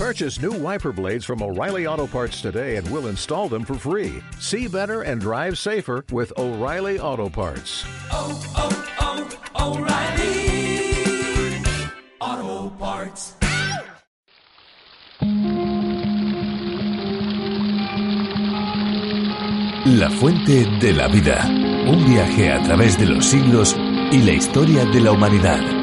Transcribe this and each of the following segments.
Purchase new wiper blades from O'Reilly Auto Parts today and we'll install them for free. See better and drive safer with O'Reilly Auto Parts. Oh, oh, oh, O'Reilly Auto Parts. La fuente de la vida. Un viaje a través de los siglos y la historia de la humanidad.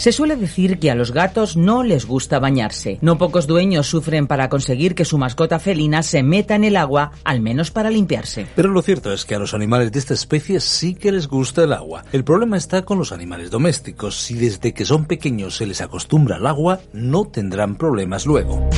Se suele decir que a los gatos no les gusta bañarse. No pocos dueños sufren para conseguir que su mascota felina se meta en el agua, al menos para limpiarse. Pero lo cierto es que a los animales de esta especie sí que les gusta el agua. El problema está con los animales domésticos. Si desde que son pequeños se les acostumbra al agua, no tendrán problemas luego.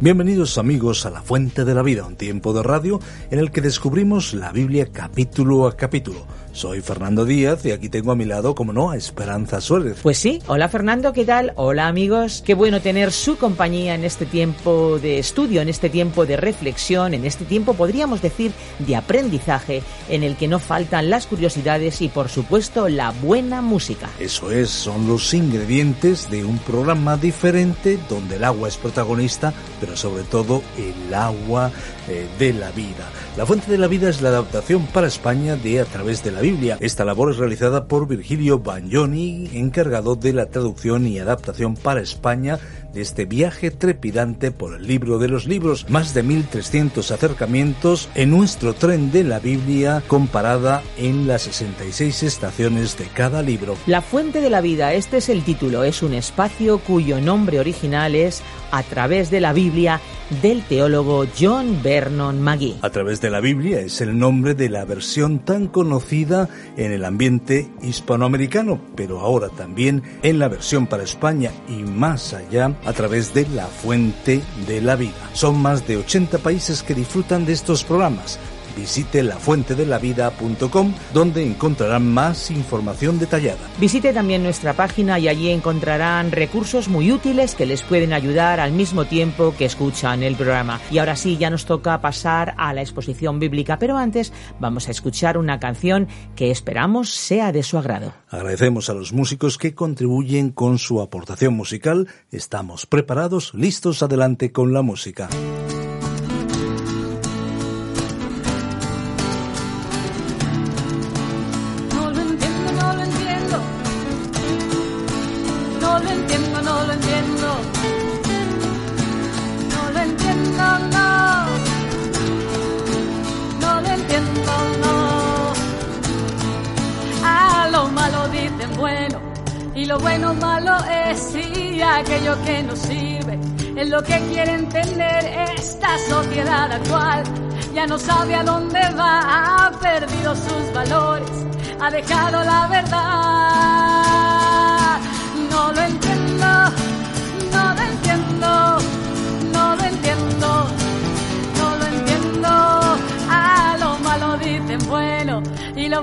Bienvenidos amigos a La Fuente de la Vida, un tiempo de radio en el que descubrimos la Biblia capítulo a capítulo. Soy Fernando Díaz y aquí tengo a mi lado, como no, a Esperanza Suárez. Pues sí, hola Fernando, ¿qué tal? Hola amigos, qué bueno tener su compañía en este tiempo de estudio, en este tiempo de reflexión, en este tiempo podríamos decir de aprendizaje, en el que no faltan las curiosidades y por supuesto la buena música. Eso es, son los ingredientes de un programa diferente donde el agua es protagonista, pero sobre todo el agua eh, de la vida. La Fuente de la Vida es la adaptación para España de A través de la Biblia. Esta labor es realizada por Virgilio Bagnoni, encargado de la traducción y adaptación para España de este viaje trepidante por el libro de los libros. Más de 1.300 acercamientos en nuestro tren de la Biblia comparada en las 66 estaciones de cada libro. La Fuente de la Vida, este es el título, es un espacio cuyo nombre original es A través de la Biblia del teólogo John Vernon Magee. A través de la Biblia es el nombre de la versión tan conocida en el ambiente hispanoamericano, pero ahora también en la versión para España y más allá a través de la fuente de la vida. Son más de 80 países que disfrutan de estos programas visite lafuentedelavida.com donde encontrarán más información detallada. Visite también nuestra página y allí encontrarán recursos muy útiles que les pueden ayudar al mismo tiempo que escuchan el programa. Y ahora sí, ya nos toca pasar a la exposición bíblica, pero antes vamos a escuchar una canción que esperamos sea de su agrado. Agradecemos a los músicos que contribuyen con su aportación musical. Estamos preparados, listos, adelante con la música.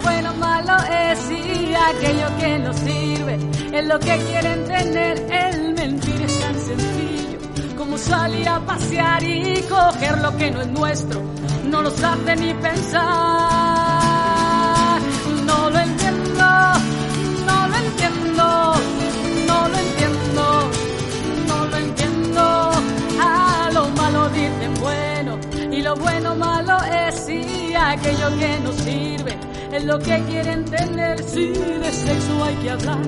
Bueno malo es y aquello que nos sirve es lo que quieren tener. El mentir es tan sencillo como salir a pasear y coger lo que no es nuestro. No nos hace ni pensar. No lo entiendo, no lo entiendo, no lo entiendo, no lo entiendo. A lo malo dicen bueno y lo bueno malo es y aquello que nos sirve es lo que quieren tener. Si de sexo hay que hablar,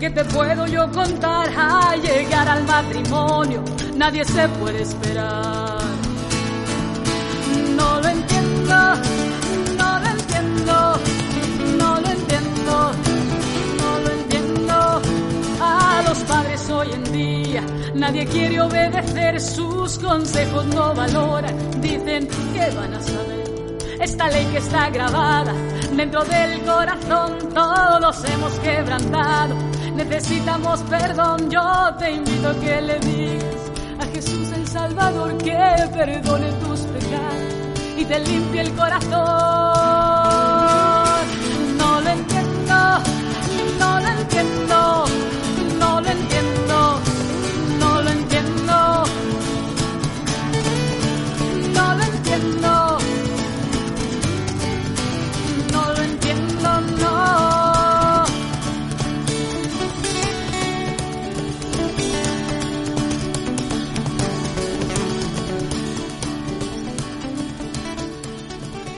que te puedo yo contar a llegar al matrimonio? Nadie se puede esperar. No lo entiendo, no lo entiendo, no lo entiendo, no lo entiendo. A los padres hoy en día nadie quiere obedecer sus consejos, no valoran, dicen que van a saber. Esta ley que está grabada dentro del corazón, todos hemos quebrantado. Necesitamos perdón, yo te invito a que le digas a Jesús el Salvador que perdone tus pecados y te limpie el corazón.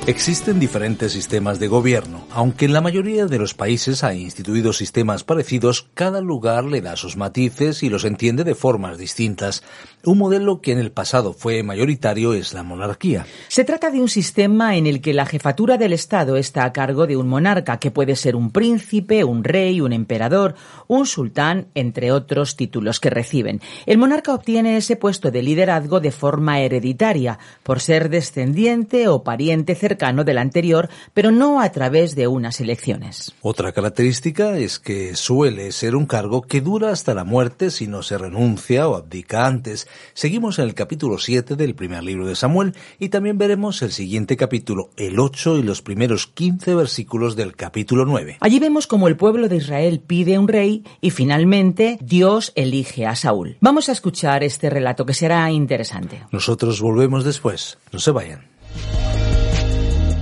Existen diferentes sistemas de gobierno. Aunque en la mayoría de los países hay instituidos sistemas parecidos, cada lugar le da sus matices y los entiende de formas distintas. Un modelo que en el pasado fue mayoritario es la monarquía. Se trata de un sistema en el que la jefatura del Estado está a cargo de un monarca, que puede ser un príncipe, un rey, un emperador, un sultán, entre otros títulos que reciben. El monarca obtiene ese puesto de liderazgo de forma hereditaria, por ser descendiente o pariente cercano del anterior, pero no a través de unas elecciones. Otra característica es que suele ser un cargo que dura hasta la muerte si no se renuncia o abdica antes. Seguimos en el capítulo 7 del primer libro de Samuel y también veremos el siguiente capítulo, el 8 y los primeros 15 versículos del capítulo 9. Allí vemos como el pueblo de Israel pide un rey y finalmente Dios elige a Saúl. Vamos a escuchar este relato que será interesante. Nosotros volvemos después. No se vayan.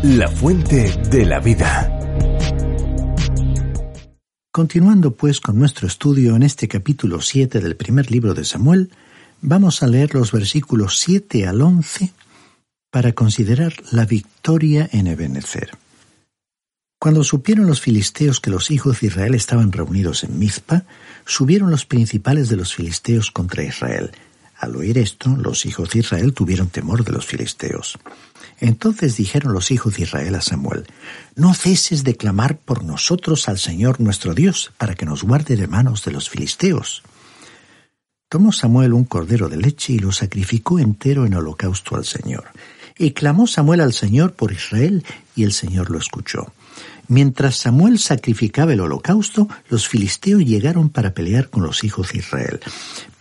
La fuente de la vida. Continuando pues con nuestro estudio en este capítulo 7 del primer libro de Samuel, vamos a leer los versículos 7 al 11 para considerar la victoria en Ebenezer. Cuando supieron los filisteos que los hijos de Israel estaban reunidos en Mizpa, subieron los principales de los filisteos contra Israel. Al oír esto, los hijos de Israel tuvieron temor de los filisteos. Entonces dijeron los hijos de Israel a Samuel, No ceses de clamar por nosotros al Señor nuestro Dios, para que nos guarde de manos de los filisteos. Tomó Samuel un cordero de leche y lo sacrificó entero en holocausto al Señor. Y clamó Samuel al Señor por Israel, y el Señor lo escuchó. Mientras Samuel sacrificaba el holocausto, los filisteos llegaron para pelear con los hijos de Israel.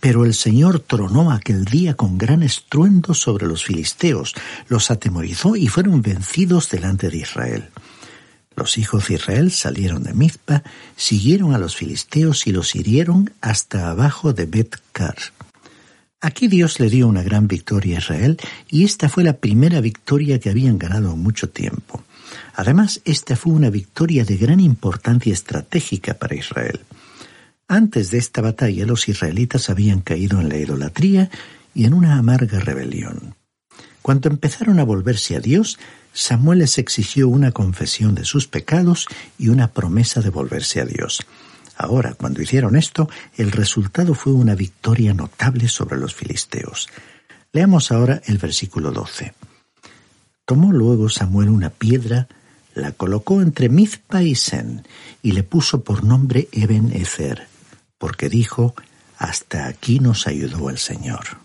Pero el Señor tronó aquel día con gran estruendo sobre los filisteos, los atemorizó y fueron vencidos delante de Israel. Los hijos de Israel salieron de Mizpa, siguieron a los filisteos y los hirieron hasta abajo de Bet-Car. Aquí Dios le dio una gran victoria a Israel y esta fue la primera victoria que habían ganado en mucho tiempo. Además, esta fue una victoria de gran importancia estratégica para Israel. Antes de esta batalla los israelitas habían caído en la idolatría y en una amarga rebelión. Cuando empezaron a volverse a Dios, Samuel les exigió una confesión de sus pecados y una promesa de volverse a Dios. Ahora, cuando hicieron esto, el resultado fue una victoria notable sobre los filisteos. Leamos ahora el versículo 12. Tomó luego Samuel una piedra, la colocó entre Mizpa y Sen, y le puso por nombre Eben Ezer, porque dijo, hasta aquí nos ayudó el Señor.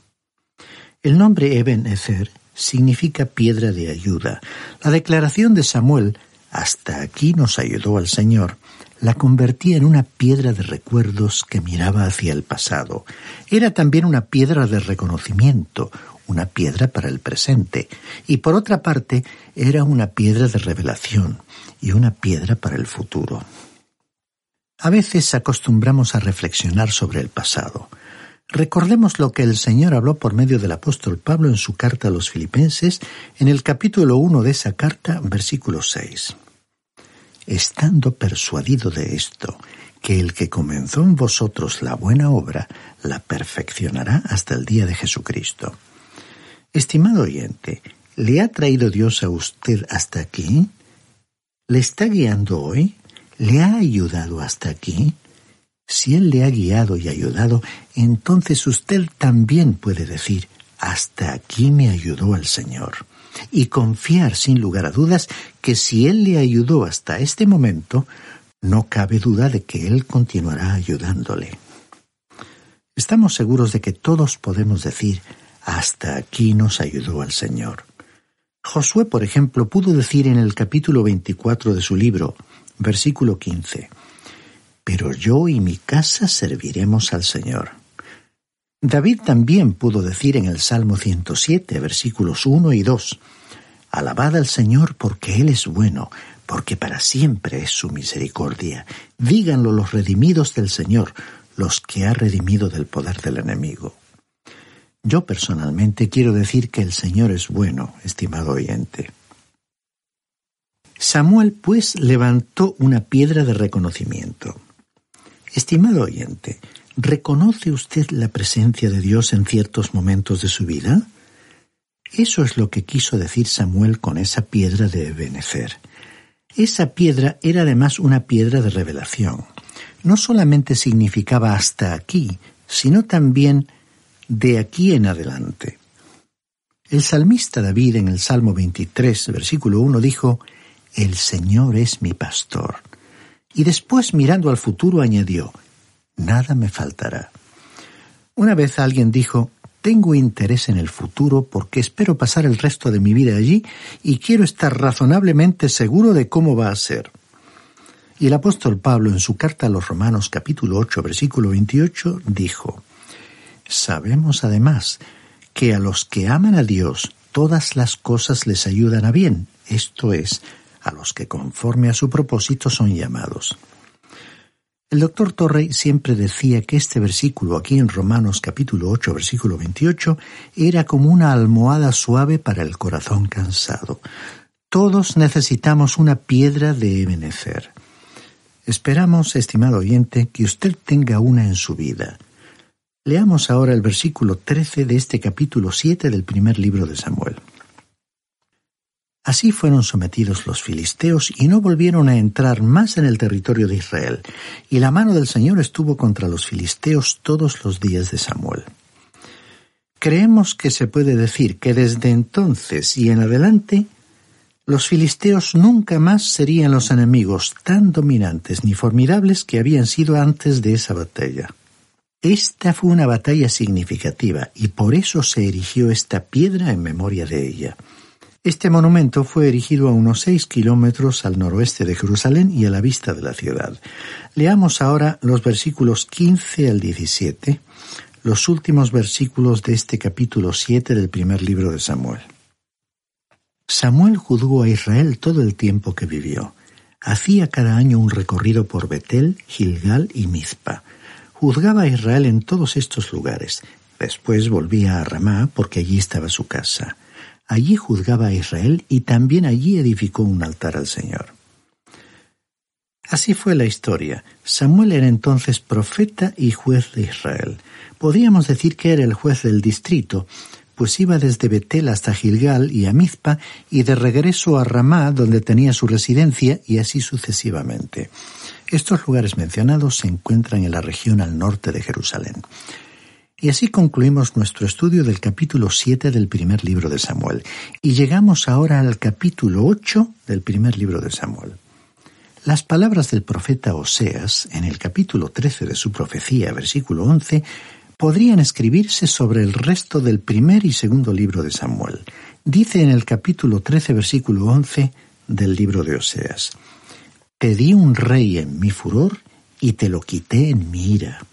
El nombre Eben Ezer significa piedra de ayuda. La declaración de Samuel, hasta aquí nos ayudó el Señor, la convertía en una piedra de recuerdos que miraba hacia el pasado. Era también una piedra de reconocimiento, una piedra para el presente, y por otra parte era una piedra de revelación y una piedra para el futuro. A veces acostumbramos a reflexionar sobre el pasado. Recordemos lo que el Señor habló por medio del apóstol Pablo en su carta a los filipenses, en el capítulo 1 de esa carta, versículo 6. Estando persuadido de esto, que el que comenzó en vosotros la buena obra, la perfeccionará hasta el día de Jesucristo. Estimado oyente, ¿le ha traído Dios a usted hasta aquí? ¿Le está guiando hoy? ¿Le ha ayudado hasta aquí? Si Él le ha guiado y ayudado, entonces usted también puede decir, hasta aquí me ayudó el Señor. Y confiar sin lugar a dudas que si Él le ayudó hasta este momento, no cabe duda de que Él continuará ayudándole. Estamos seguros de que todos podemos decir, hasta aquí nos ayudó el Señor. Josué, por ejemplo, pudo decir en el capítulo 24 de su libro, versículo 15, Pero yo y mi casa serviremos al Señor. David también pudo decir en el Salmo 107, versículos 1 y 2, Alabad al Señor porque Él es bueno, porque para siempre es su misericordia. Díganlo los redimidos del Señor, los que ha redimido del poder del enemigo. Yo personalmente quiero decir que el Señor es bueno, estimado oyente. Samuel pues levantó una piedra de reconocimiento. Estimado oyente, ¿reconoce usted la presencia de Dios en ciertos momentos de su vida? Eso es lo que quiso decir Samuel con esa piedra de Ebenezer. Esa piedra era además una piedra de revelación. No solamente significaba hasta aquí, sino también de aquí en adelante. El salmista David en el Salmo 23, versículo 1 dijo, El Señor es mi pastor. Y después mirando al futuro añadió, Nada me faltará. Una vez alguien dijo, tengo interés en el futuro porque espero pasar el resto de mi vida allí y quiero estar razonablemente seguro de cómo va a ser. Y el apóstol Pablo en su carta a los Romanos capítulo 8 versículo 28 dijo, Sabemos además que a los que aman a Dios todas las cosas les ayudan a bien, esto es, a los que conforme a su propósito son llamados. El doctor Torrey siempre decía que este versículo aquí en Romanos capítulo 8 versículo 28 era como una almohada suave para el corazón cansado. Todos necesitamos una piedra de Ebenezer. Esperamos, estimado oyente, que usted tenga una en su vida. Leamos ahora el versículo 13 de este capítulo 7 del primer libro de Samuel. Así fueron sometidos los filisteos y no volvieron a entrar más en el territorio de Israel, y la mano del Señor estuvo contra los filisteos todos los días de Samuel. Creemos que se puede decir que desde entonces y en adelante los filisteos nunca más serían los enemigos tan dominantes ni formidables que habían sido antes de esa batalla. Esta fue una batalla significativa y por eso se erigió esta piedra en memoria de ella. Este monumento fue erigido a unos seis kilómetros al noroeste de Jerusalén y a la vista de la ciudad. Leamos ahora los versículos 15 al 17, los últimos versículos de este capítulo 7 del primer libro de Samuel. Samuel juzgó a Israel todo el tiempo que vivió. Hacía cada año un recorrido por Betel, Gilgal y Mizpa. Juzgaba a Israel en todos estos lugares. Después volvía a Ramá porque allí estaba su casa. Allí juzgaba a Israel y también allí edificó un altar al Señor. Así fue la historia. Samuel era entonces profeta y juez de Israel. Podríamos decir que era el juez del distrito, pues iba desde Betel hasta Gilgal y a Mizpa y de regreso a Ramá, donde tenía su residencia, y así sucesivamente. Estos lugares mencionados se encuentran en la región al norte de Jerusalén. Y así concluimos nuestro estudio del capítulo 7 del primer libro de Samuel. Y llegamos ahora al capítulo 8 del primer libro de Samuel. Las palabras del profeta Oseas, en el capítulo 13 de su profecía, versículo 11, podrían escribirse sobre el resto del primer y segundo libro de Samuel. Dice en el capítulo 13, versículo 11 del libro de Oseas, Te di un rey en mi furor y te lo quité en mi ira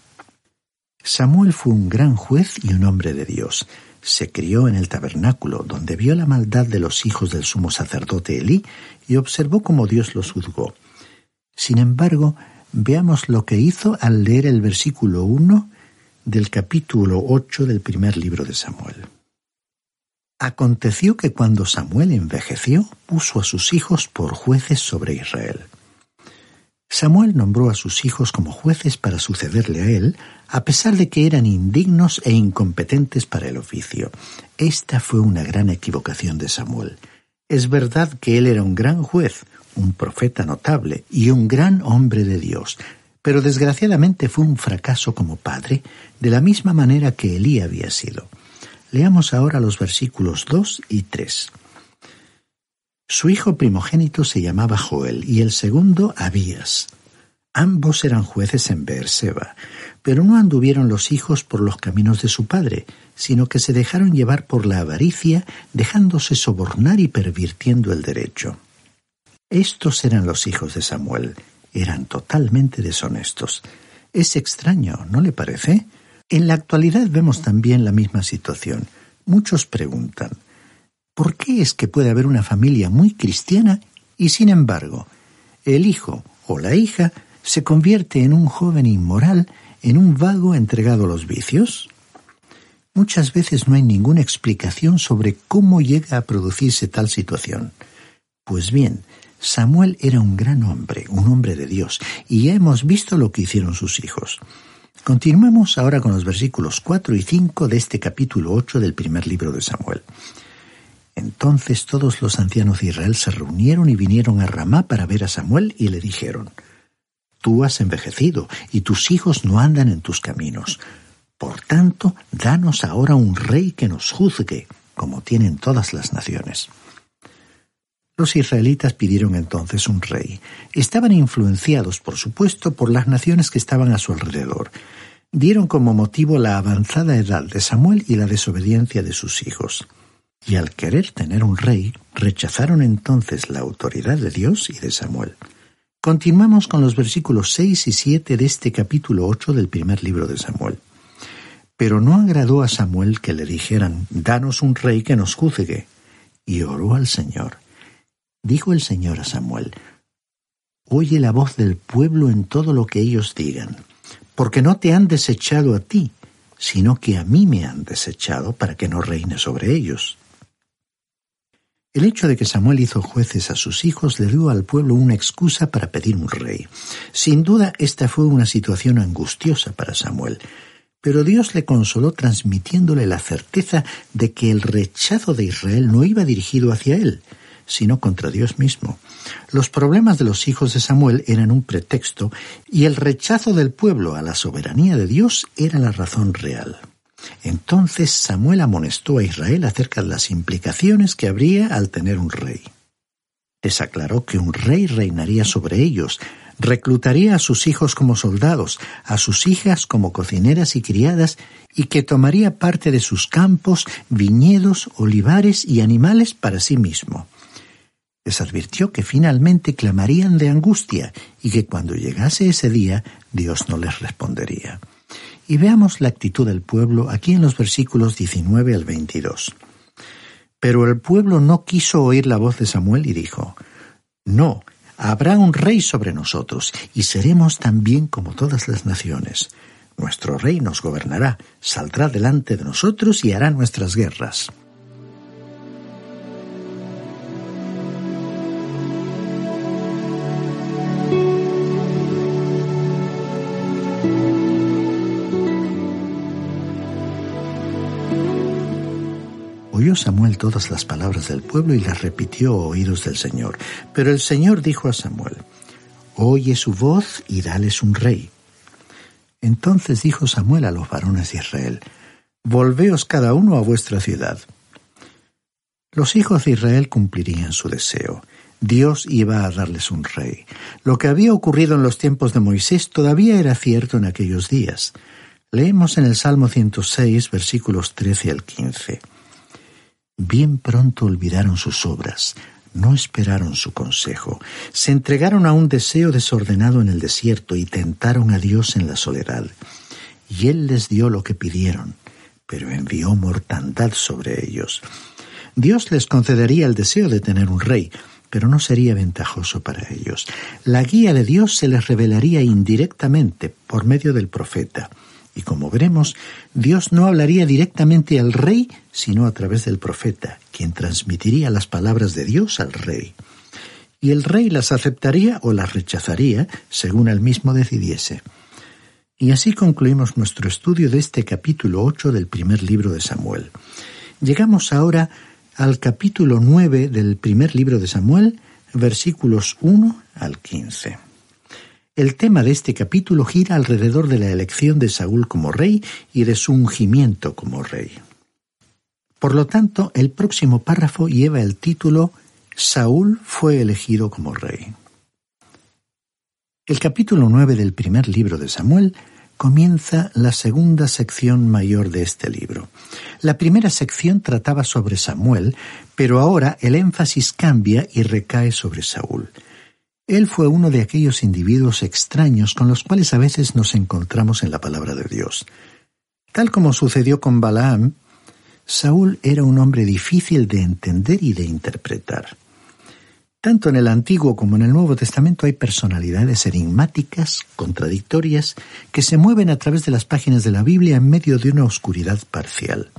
Samuel fue un gran juez y un hombre de Dios. Se crió en el tabernáculo, donde vio la maldad de los hijos del sumo sacerdote Elí y observó cómo Dios los juzgó. Sin embargo, veamos lo que hizo al leer el versículo 1 del capítulo 8 del primer libro de Samuel. Aconteció que cuando Samuel envejeció, puso a sus hijos por jueces sobre Israel. Samuel nombró a sus hijos como jueces para sucederle a él, a pesar de que eran indignos e incompetentes para el oficio. Esta fue una gran equivocación de Samuel. Es verdad que él era un gran juez, un profeta notable y un gran hombre de Dios, pero desgraciadamente fue un fracaso como padre, de la misma manera que Elí había sido. Leamos ahora los versículos 2 y 3. Su hijo primogénito se llamaba Joel y el segundo Abías. Ambos eran jueces en Beerseba, pero no anduvieron los hijos por los caminos de su padre, sino que se dejaron llevar por la avaricia, dejándose sobornar y pervirtiendo el derecho. Estos eran los hijos de Samuel, eran totalmente deshonestos. Es extraño, ¿no le parece? En la actualidad vemos también la misma situación. Muchos preguntan, ¿Por qué es que puede haber una familia muy cristiana y sin embargo el hijo o la hija se convierte en un joven inmoral, en un vago entregado a los vicios? Muchas veces no hay ninguna explicación sobre cómo llega a producirse tal situación. Pues bien, Samuel era un gran hombre, un hombre de Dios, y ya hemos visto lo que hicieron sus hijos. Continuemos ahora con los versículos 4 y 5 de este capítulo 8 del primer libro de Samuel. Entonces todos los ancianos de Israel se reunieron y vinieron a Ramá para ver a Samuel y le dijeron, Tú has envejecido y tus hijos no andan en tus caminos. Por tanto, danos ahora un rey que nos juzgue, como tienen todas las naciones. Los israelitas pidieron entonces un rey. Estaban influenciados, por supuesto, por las naciones que estaban a su alrededor. Dieron como motivo la avanzada edad de Samuel y la desobediencia de sus hijos. Y al querer tener un rey, rechazaron entonces la autoridad de Dios y de Samuel. Continuamos con los versículos 6 y 7 de este capítulo 8 del primer libro de Samuel. Pero no agradó a Samuel que le dijeran, Danos un rey que nos juzgue. Y oró al Señor. Dijo el Señor a Samuel, Oye la voz del pueblo en todo lo que ellos digan, porque no te han desechado a ti, sino que a mí me han desechado para que no reine sobre ellos. El hecho de que Samuel hizo jueces a sus hijos le dio al pueblo una excusa para pedir un rey. Sin duda, esta fue una situación angustiosa para Samuel, pero Dios le consoló transmitiéndole la certeza de que el rechazo de Israel no iba dirigido hacia él, sino contra Dios mismo. Los problemas de los hijos de Samuel eran un pretexto y el rechazo del pueblo a la soberanía de Dios era la razón real. Entonces Samuel amonestó a Israel acerca de las implicaciones que habría al tener un rey. Les aclaró que un rey reinaría sobre ellos, reclutaría a sus hijos como soldados, a sus hijas como cocineras y criadas, y que tomaría parte de sus campos, viñedos, olivares y animales para sí mismo les advirtió que finalmente clamarían de angustia y que cuando llegase ese día Dios no les respondería. Y veamos la actitud del pueblo aquí en los versículos 19 al 22. Pero el pueblo no quiso oír la voz de Samuel y dijo, No, habrá un rey sobre nosotros, y seremos también como todas las naciones. Nuestro rey nos gobernará, saldrá delante de nosotros y hará nuestras guerras. Samuel todas las palabras del pueblo y las repitió a oídos del Señor. Pero el Señor dijo a Samuel, Oye su voz y dales un rey. Entonces dijo Samuel a los varones de Israel, Volveos cada uno a vuestra ciudad. Los hijos de Israel cumplirían su deseo. Dios iba a darles un rey. Lo que había ocurrido en los tiempos de Moisés todavía era cierto en aquellos días. Leemos en el Salmo 106, versículos 13 al 15. Bien pronto olvidaron sus obras, no esperaron su consejo, se entregaron a un deseo desordenado en el desierto y tentaron a Dios en la soledad. Y Él les dio lo que pidieron, pero envió mortandad sobre ellos. Dios les concedería el deseo de tener un rey, pero no sería ventajoso para ellos. La guía de Dios se les revelaría indirectamente por medio del profeta. Y como veremos, Dios no hablaría directamente al rey, sino a través del profeta, quien transmitiría las palabras de Dios al rey. Y el rey las aceptaría o las rechazaría, según él mismo decidiese. Y así concluimos nuestro estudio de este capítulo 8 del primer libro de Samuel. Llegamos ahora al capítulo 9 del primer libro de Samuel, versículos 1 al 15. El tema de este capítulo gira alrededor de la elección de Saúl como rey y de su ungimiento como rey. Por lo tanto, el próximo párrafo lleva el título Saúl fue elegido como rey. El capítulo 9 del primer libro de Samuel comienza la segunda sección mayor de este libro. La primera sección trataba sobre Samuel, pero ahora el énfasis cambia y recae sobre Saúl. Él fue uno de aquellos individuos extraños con los cuales a veces nos encontramos en la palabra de Dios. Tal como sucedió con Balaam, Saúl era un hombre difícil de entender y de interpretar. Tanto en el Antiguo como en el Nuevo Testamento hay personalidades enigmáticas, contradictorias, que se mueven a través de las páginas de la Biblia en medio de una oscuridad parcial.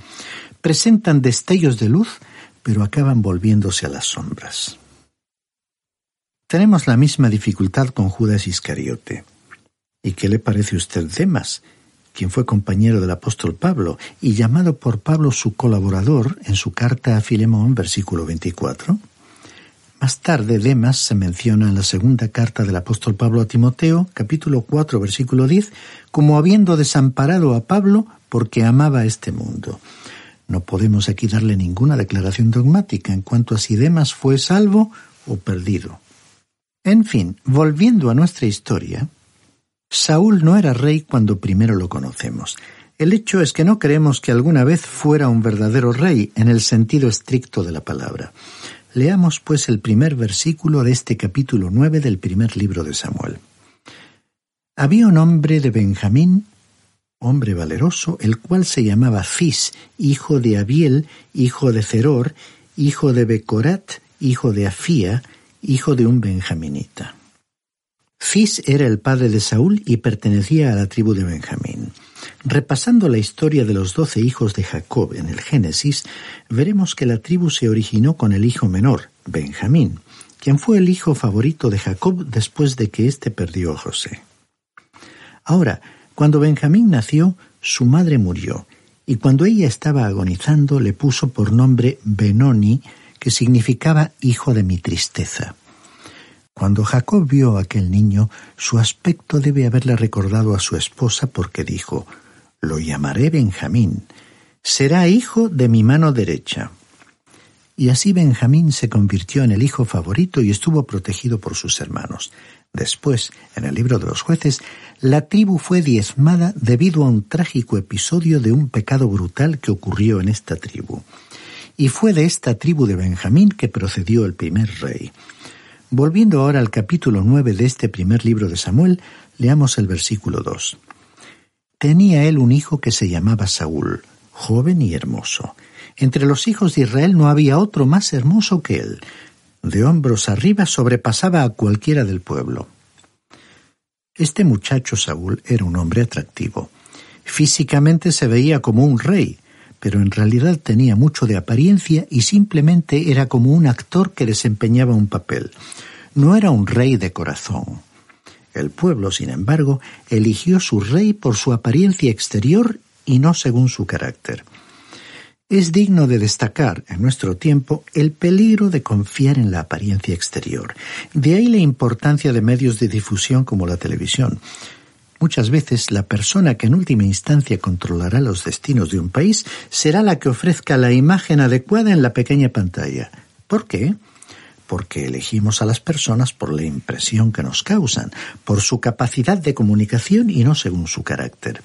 Presentan destellos de luz, pero acaban volviéndose a las sombras. Tenemos la misma dificultad con Judas Iscariote. ¿Y qué le parece usted Demas, quien fue compañero del apóstol Pablo y llamado por Pablo su colaborador en su carta a Filemón, versículo 24? Más tarde, Demas se menciona en la segunda carta del apóstol Pablo a Timoteo, capítulo 4, versículo 10, como habiendo desamparado a Pablo porque amaba este mundo. No podemos aquí darle ninguna declaración dogmática en cuanto a si Demas fue salvo o perdido. En fin, volviendo a nuestra historia, Saúl no era rey cuando primero lo conocemos. El hecho es que no creemos que alguna vez fuera un verdadero rey en el sentido estricto de la palabra. Leamos pues el primer versículo de este capítulo nueve del primer libro de Samuel. Había un hombre de Benjamín, hombre valeroso, el cual se llamaba Cis, hijo de Abiel, hijo de Ceror, hijo de Becorat, hijo de Afía, hijo de un benjaminita. Cis era el padre de Saúl y pertenecía a la tribu de Benjamín. Repasando la historia de los doce hijos de Jacob en el Génesis, veremos que la tribu se originó con el hijo menor, Benjamín, quien fue el hijo favorito de Jacob después de que éste perdió a José. Ahora, cuando Benjamín nació, su madre murió, y cuando ella estaba agonizando le puso por nombre Benoni, que significaba hijo de mi tristeza. Cuando Jacob vio a aquel niño, su aspecto debe haberle recordado a su esposa porque dijo, lo llamaré Benjamín, será hijo de mi mano derecha. Y así Benjamín se convirtió en el hijo favorito y estuvo protegido por sus hermanos. Después, en el libro de los jueces, la tribu fue diezmada debido a un trágico episodio de un pecado brutal que ocurrió en esta tribu. Y fue de esta tribu de Benjamín que procedió el primer rey. Volviendo ahora al capítulo nueve de este primer libro de Samuel, leamos el versículo dos. Tenía él un hijo que se llamaba Saúl, joven y hermoso. Entre los hijos de Israel no había otro más hermoso que él. De hombros arriba sobrepasaba a cualquiera del pueblo. Este muchacho Saúl era un hombre atractivo. Físicamente se veía como un rey, pero en realidad tenía mucho de apariencia y simplemente era como un actor que desempeñaba un papel. No era un rey de corazón. El pueblo, sin embargo, eligió su rey por su apariencia exterior y no según su carácter. Es digno de destacar en nuestro tiempo el peligro de confiar en la apariencia exterior. De ahí la importancia de medios de difusión como la televisión. Muchas veces la persona que en última instancia controlará los destinos de un país será la que ofrezca la imagen adecuada en la pequeña pantalla. ¿Por qué? porque elegimos a las personas por la impresión que nos causan, por su capacidad de comunicación y no según su carácter.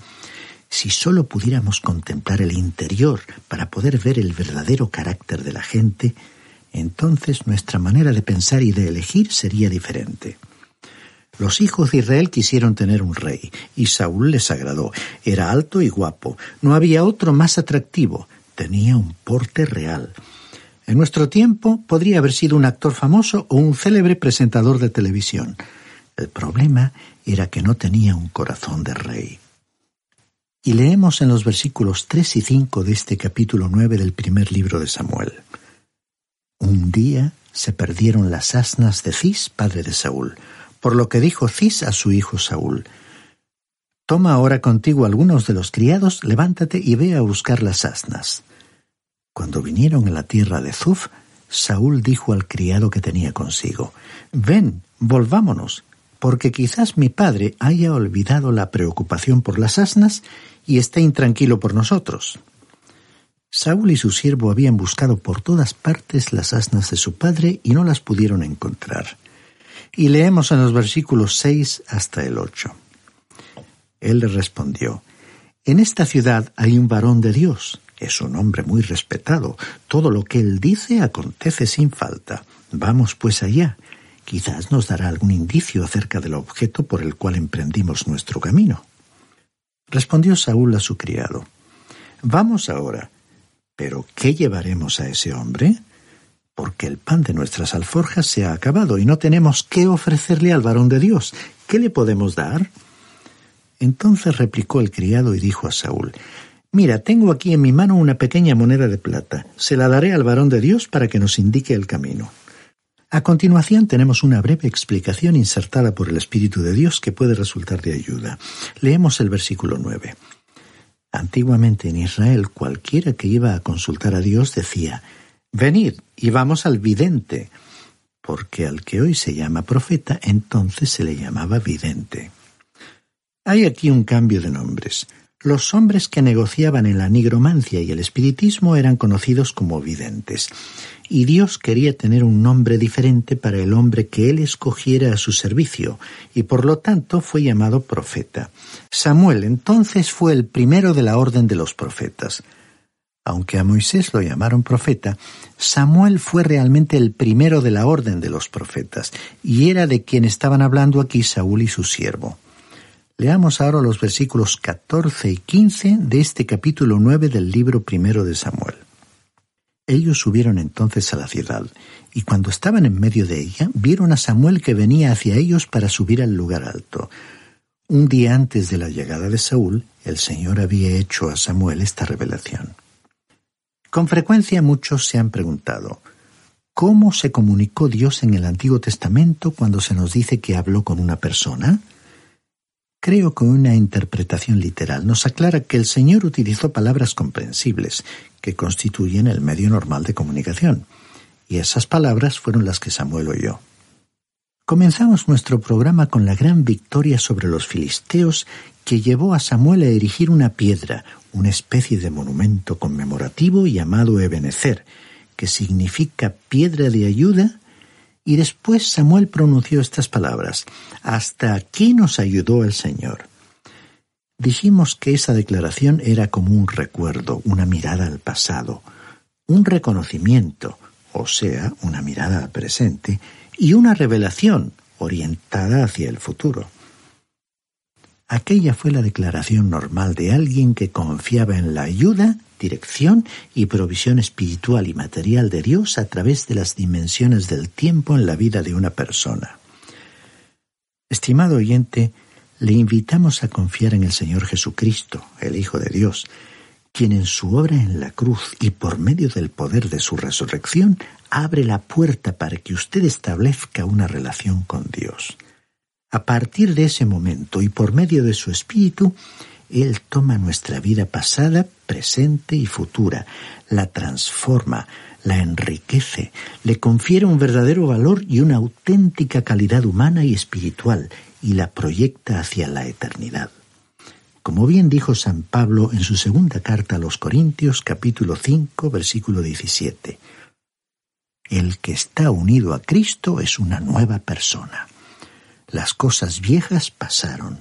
Si sólo pudiéramos contemplar el interior para poder ver el verdadero carácter de la gente, entonces nuestra manera de pensar y de elegir sería diferente. Los hijos de Israel quisieron tener un rey, y Saúl les agradó. Era alto y guapo. No había otro más atractivo. Tenía un porte real. En nuestro tiempo podría haber sido un actor famoso o un célebre presentador de televisión. El problema era que no tenía un corazón de rey. Y leemos en los versículos 3 y 5 de este capítulo 9 del primer libro de Samuel. Un día se perdieron las asnas de Cis, padre de Saúl, por lo que dijo Cis a su hijo Saúl, Toma ahora contigo algunos de los criados, levántate y ve a buscar las asnas. Cuando vinieron a la tierra de Zuf, Saúl dijo al criado que tenía consigo, Ven, volvámonos, porque quizás mi padre haya olvidado la preocupación por las asnas y esté intranquilo por nosotros. Saúl y su siervo habían buscado por todas partes las asnas de su padre y no las pudieron encontrar. Y leemos en los versículos seis hasta el ocho. Él le respondió, En esta ciudad hay un varón de Dios, es un hombre muy respetado. Todo lo que él dice acontece sin falta. Vamos pues allá. Quizás nos dará algún indicio acerca del objeto por el cual emprendimos nuestro camino. Respondió Saúl a su criado. Vamos ahora. Pero ¿qué llevaremos a ese hombre? Porque el pan de nuestras alforjas se ha acabado y no tenemos qué ofrecerle al varón de Dios. ¿Qué le podemos dar? Entonces replicó el criado y dijo a Saúl, Mira, tengo aquí en mi mano una pequeña moneda de plata. Se la daré al varón de Dios para que nos indique el camino. A continuación tenemos una breve explicación insertada por el Espíritu de Dios que puede resultar de ayuda. Leemos el versículo 9. Antiguamente en Israel cualquiera que iba a consultar a Dios decía, Venid y vamos al vidente, porque al que hoy se llama profeta entonces se le llamaba vidente. Hay aquí un cambio de nombres. Los hombres que negociaban en la nigromancia y el espiritismo eran conocidos como videntes, y Dios quería tener un nombre diferente para el hombre que él escogiera a su servicio, y por lo tanto fue llamado profeta. Samuel entonces fue el primero de la orden de los profetas. Aunque a Moisés lo llamaron profeta, Samuel fue realmente el primero de la orden de los profetas, y era de quien estaban hablando aquí Saúl y su siervo. Leamos ahora los versículos 14 y 15 de este capítulo 9 del libro primero de Samuel. Ellos subieron entonces a la ciudad, y cuando estaban en medio de ella, vieron a Samuel que venía hacia ellos para subir al lugar alto. Un día antes de la llegada de Saúl, el Señor había hecho a Samuel esta revelación. Con frecuencia muchos se han preguntado, ¿cómo se comunicó Dios en el Antiguo Testamento cuando se nos dice que habló con una persona? Creo que una interpretación literal nos aclara que el Señor utilizó palabras comprensibles, que constituyen el medio normal de comunicación, y esas palabras fueron las que Samuel oyó. Comenzamos nuestro programa con la gran victoria sobre los filisteos que llevó a Samuel a erigir una piedra, una especie de monumento conmemorativo llamado Ebenezer, que significa piedra de ayuda y después Samuel pronunció estas palabras, Hasta aquí nos ayudó el Señor. Dijimos que esa declaración era como un recuerdo, una mirada al pasado, un reconocimiento, o sea, una mirada al presente, y una revelación orientada hacia el futuro. Aquella fue la declaración normal de alguien que confiaba en la ayuda dirección y provisión espiritual y material de Dios a través de las dimensiones del tiempo en la vida de una persona. Estimado oyente, le invitamos a confiar en el Señor Jesucristo, el Hijo de Dios, quien en su obra en la cruz y por medio del poder de su resurrección abre la puerta para que usted establezca una relación con Dios. A partir de ese momento y por medio de su Espíritu, él toma nuestra vida pasada, presente y futura, la transforma, la enriquece, le confiere un verdadero valor y una auténtica calidad humana y espiritual, y la proyecta hacia la eternidad. Como bien dijo San Pablo en su segunda carta a los Corintios capítulo 5 versículo 17, El que está unido a Cristo es una nueva persona. Las cosas viejas pasaron,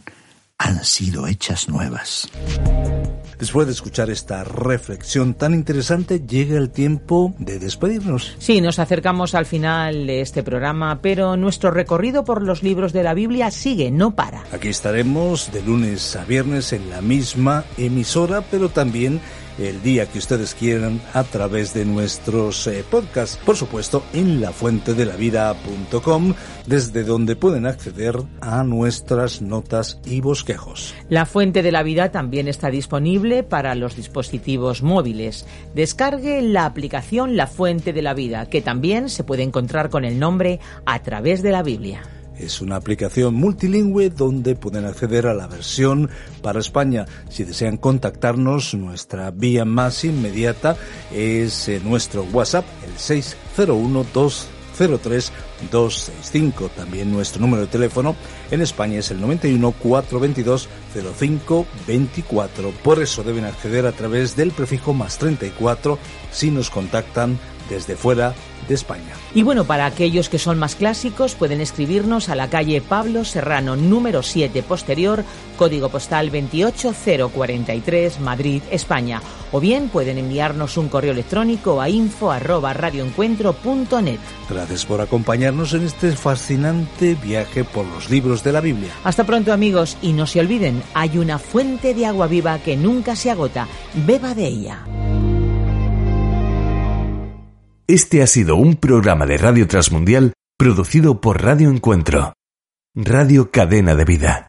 han sido hechas nuevas. Después de escuchar esta reflexión tan interesante, llega el tiempo de despedirnos. Sí, nos acercamos al final de este programa, pero nuestro recorrido por los libros de la Biblia sigue, no para. Aquí estaremos de lunes a viernes en la misma emisora, pero también el día que ustedes quieran a través de nuestros eh, podcasts, por supuesto en lafuentedelavida.com, desde donde pueden acceder a nuestras notas y bosquejos. La Fuente de la Vida también está disponible para los dispositivos móviles. Descargue la aplicación La Fuente de la Vida, que también se puede encontrar con el nombre a través de la Biblia. Es una aplicación multilingüe donde pueden acceder a la versión para España. Si desean contactarnos, nuestra vía más inmediata es eh, nuestro WhatsApp, el 601 203 265. También nuestro número de teléfono en España es el 91 422 05 24. Por eso deben acceder a través del prefijo más 34 si nos contactan desde fuera de España. Y bueno, para aquellos que son más clásicos, pueden escribirnos a la calle Pablo Serrano, número 7 posterior, código postal 28043, Madrid, España. O bien pueden enviarnos un correo electrónico a info arroba radioencuentro.net. Gracias por acompañarnos en este fascinante viaje por los libros de la Biblia. Hasta pronto amigos y no se olviden, hay una fuente de agua viva que nunca se agota. Beba de ella. Este ha sido un programa de Radio Transmundial producido por Radio Encuentro, Radio Cadena de Vida.